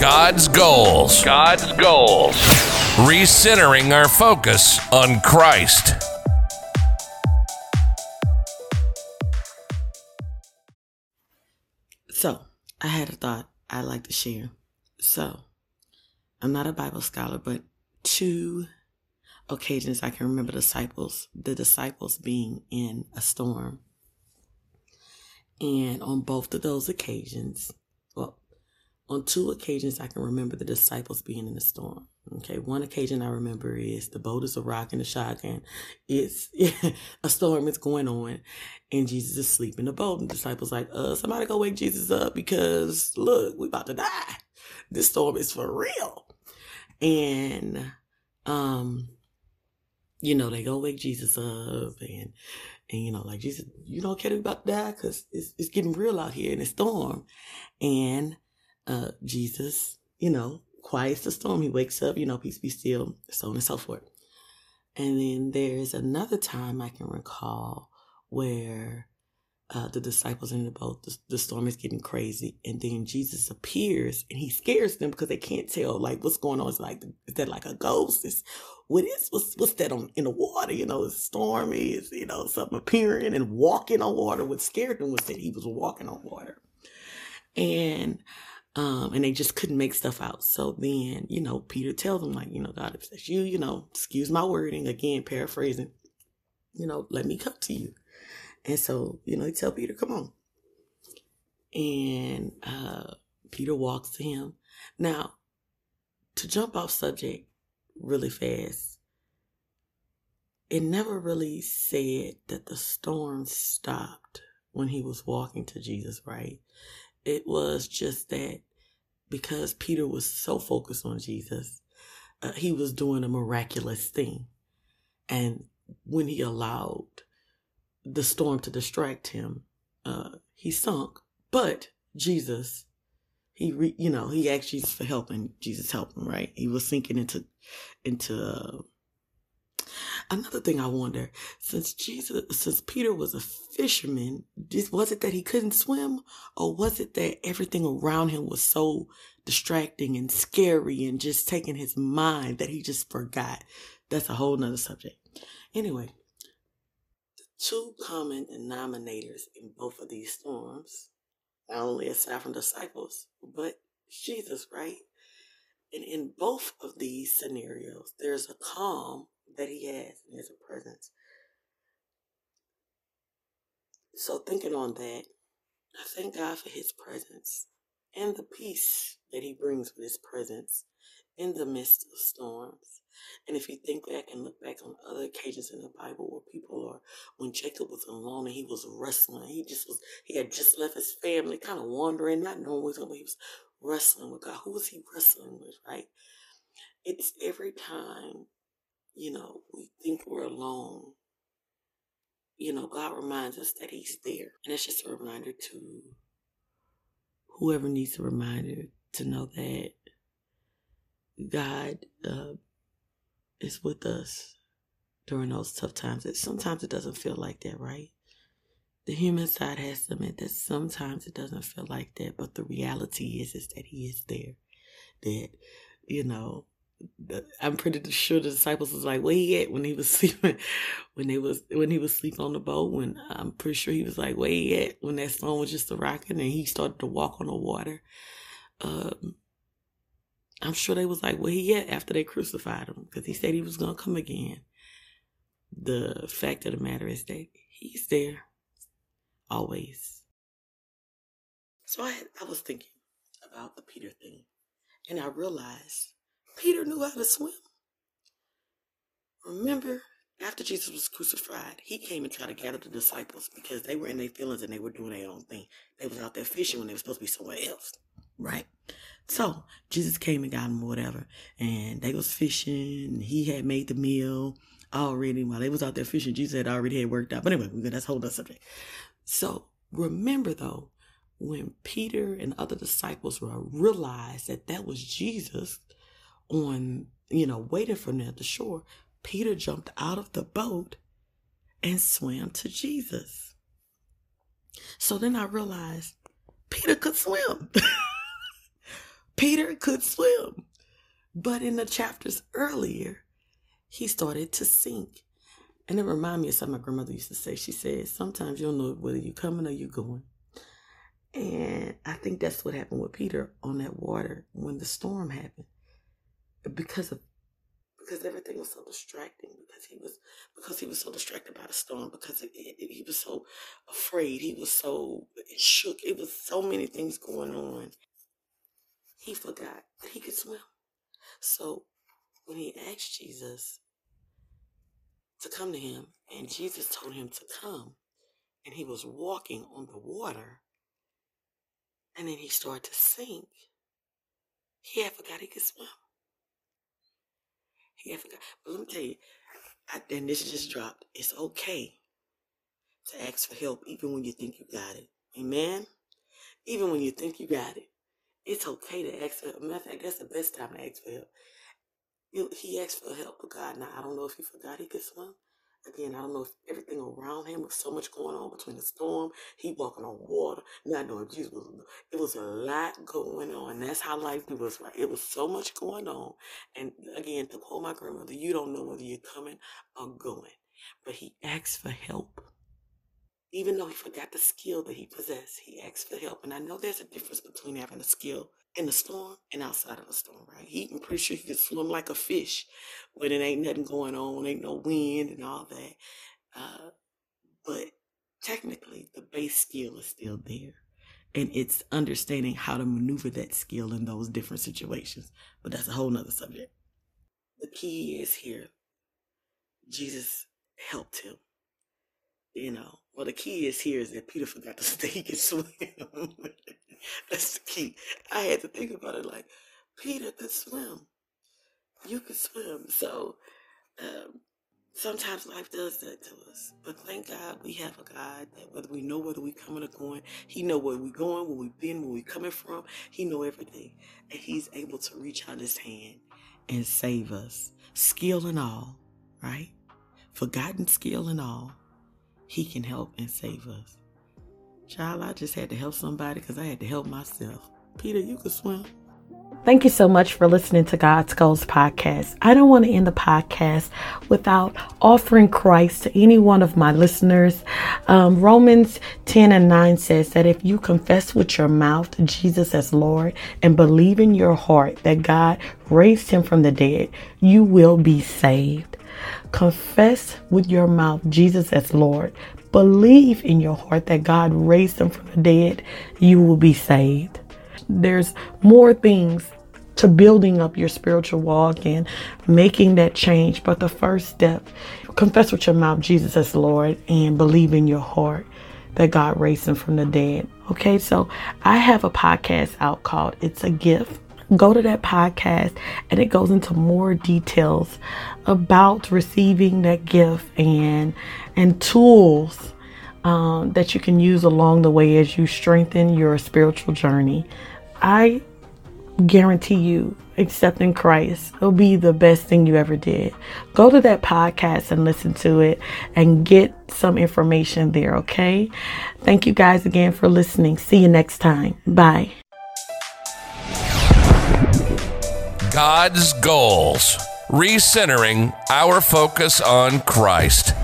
God's goals. God's goals. Recentering our focus on Christ. So, I had a thought I'd like to share. So, I'm not a Bible scholar, but two occasions I can remember disciples, the disciples being in a storm. And on both of those occasions, well, on two occasions I can remember the disciples being in a storm. Okay, one occasion I remember is the boat is a rock and a shock, and it's a storm is going on, and Jesus is asleep in the boat. And the disciples like, uh, somebody go wake Jesus up because look, we about to die. This storm is for real. And um, you know, they go wake Jesus up and and you know, like Jesus, you don't care about to die because it's it's getting real out here in the storm. And uh Jesus, you know, quiets the storm. He wakes up, you know, peace be still, so on and so forth. And then there's another time I can recall where uh, the disciples in the boat, the, the storm is getting crazy, and then Jesus appears and he scares them because they can't tell like what's going on. It's like is that like a ghost? Is what is what's what's that on in the water? You know, it's stormy. Is you know something appearing and walking on water. What scared them was that he was walking on water, and um, and they just couldn't make stuff out. So then, you know, Peter tells them, like, you know, God, if that's you, you know, excuse my wording, again, paraphrasing, you know, let me come to you. And so, you know, he tell Peter, come on. And uh, Peter walks to him. Now, to jump off subject really fast, it never really said that the storm stopped when he was walking to Jesus, right? It was just that because Peter was so focused on Jesus, uh, he was doing a miraculous thing. And when he allowed the storm to distract him, uh, he sunk. But Jesus, he, re, you know, he Jesus for help, and Jesus helped him. Right? He was sinking into, into. Another thing I wonder, since Jesus, since Peter was a fisherman, was it that he couldn't swim, or was it that everything around him was so distracting and scary and just taking his mind that he just forgot? That's a whole nother subject. Anyway, the two common denominators in both of these storms, not only aside from disciples, but Jesus, right? And in both of these scenarios, there's a calm that he has and his presence. So thinking on that, I thank God for his presence and the peace that he brings with his presence in the midst of storms. And if you think back and look back on other occasions in the Bible where people are, when Jacob was alone and he was wrestling, he just was, he had just left his family, kind of wandering, not knowing going He was wrestling with God. Who was he wrestling with, right? It's every time, you know, we think we're alone. You know, God reminds us that He's there. And it's just a reminder to whoever needs a reminder to know that God uh, is with us during those tough times. It, sometimes it doesn't feel like that, right? The human side has to admit that sometimes it doesn't feel like that, but the reality is is that He is there. That you know, I'm pretty sure the disciples was like, "Where he at?" When he was sleeping, when they was when he was sleeping on the boat. When I'm pretty sure he was like, "Where he at?" When that storm was just a rocking and he started to walk on the water. Um, I'm sure they was like, where he at after they crucified him? Because he said he was to come again. The fact of the matter is that he's there always. So I, I was thinking about the Peter thing, and I realized Peter knew how to swim. Remember, after Jesus was crucified, he came and tried to gather the disciples because they were in their feelings and they were doing their own thing. They was out there fishing when they were supposed to be somewhere else, right? So Jesus came and got them whatever. And they was fishing. he had made the meal already while they was out there fishing. Jesus had already had worked out. But anyway, that's a whole other subject. So remember though, when Peter and other disciples realized that that was Jesus on, you know, waiting for them at the shore, Peter jumped out of the boat and swam to Jesus. So then I realized Peter could swim. Peter could swim. But in the chapters earlier, he started to sink. And it reminded me of something my grandmother used to say. She said, Sometimes you don't know whether you're coming or you're going. And I think that's what happened with Peter on that water when the storm happened. Because of because everything was so distracting because he was because he was so distracted by the storm because it, it, he was so afraid he was so shook it was so many things going on. He forgot that he could swim so when he asked jesus to come to him and jesus told him to come and he was walking on the water and then he started to sink he had forgot he could swim he had forgot. But let me tell you, I, and this just mm-hmm. dropped. It's okay to ask for help, even when you think you got it. Amen. Even when you think you got it, it's okay to ask for. Matter of fact, that's the best time to ask for help. He asked for help with God. Now I don't know if he forgot he could swim. Again, I don't know if everything around him was so much going on between the storm, he walking on water, not knowing Jesus was. It was a lot going on. That's how life was, right? It was so much going on. And again, to quote my grandmother, you don't know whether you're coming or going. But he asked for help. Even though he forgot the skill that he possessed, he asked for help. And I know there's a difference between having a skill in the storm and outside of a storm, right? He, I'm pretty sure he could swim like a fish when it ain't nothing going on, ain't no wind and all that. Uh, but technically, the base skill is still there. And it's understanding how to maneuver that skill in those different situations. But that's a whole nother subject. The key is here Jesus helped him. You know, well, the key is here is that Peter forgot to say he could swim. That's the key. I had to think about it like, Peter could swim. You could swim. So um, sometimes life does that to us. But thank God we have a God that whether we know whether we're coming or going, He know where we're going, where we've been, where we're coming from. He know everything. And He's able to reach out His hand and save us. Skill and all, right? Forgotten skill and all. He can help and save us. Child, I just had to help somebody because I had to help myself. Peter, you could swim. Thank you so much for listening to God's Goals podcast. I don't want to end the podcast without offering Christ to any one of my listeners. Um, Romans 10 and 9 says that if you confess with your mouth Jesus as Lord and believe in your heart that God raised him from the dead, you will be saved. Confess with your mouth Jesus as Lord. Believe in your heart that God raised him from the dead, you will be saved. There's more things to building up your spiritual walk and making that change. But the first step, confess with your mouth Jesus as Lord and believe in your heart that God raised him from the dead. Okay, so I have a podcast out called It's a Gift go to that podcast and it goes into more details about receiving that gift and and tools um, that you can use along the way as you strengthen your spiritual journey. I guarantee you accepting Christ will be the best thing you ever did. Go to that podcast and listen to it and get some information there, okay? Thank you guys again for listening. See you next time. Bye. God's goals, recentering our focus on Christ.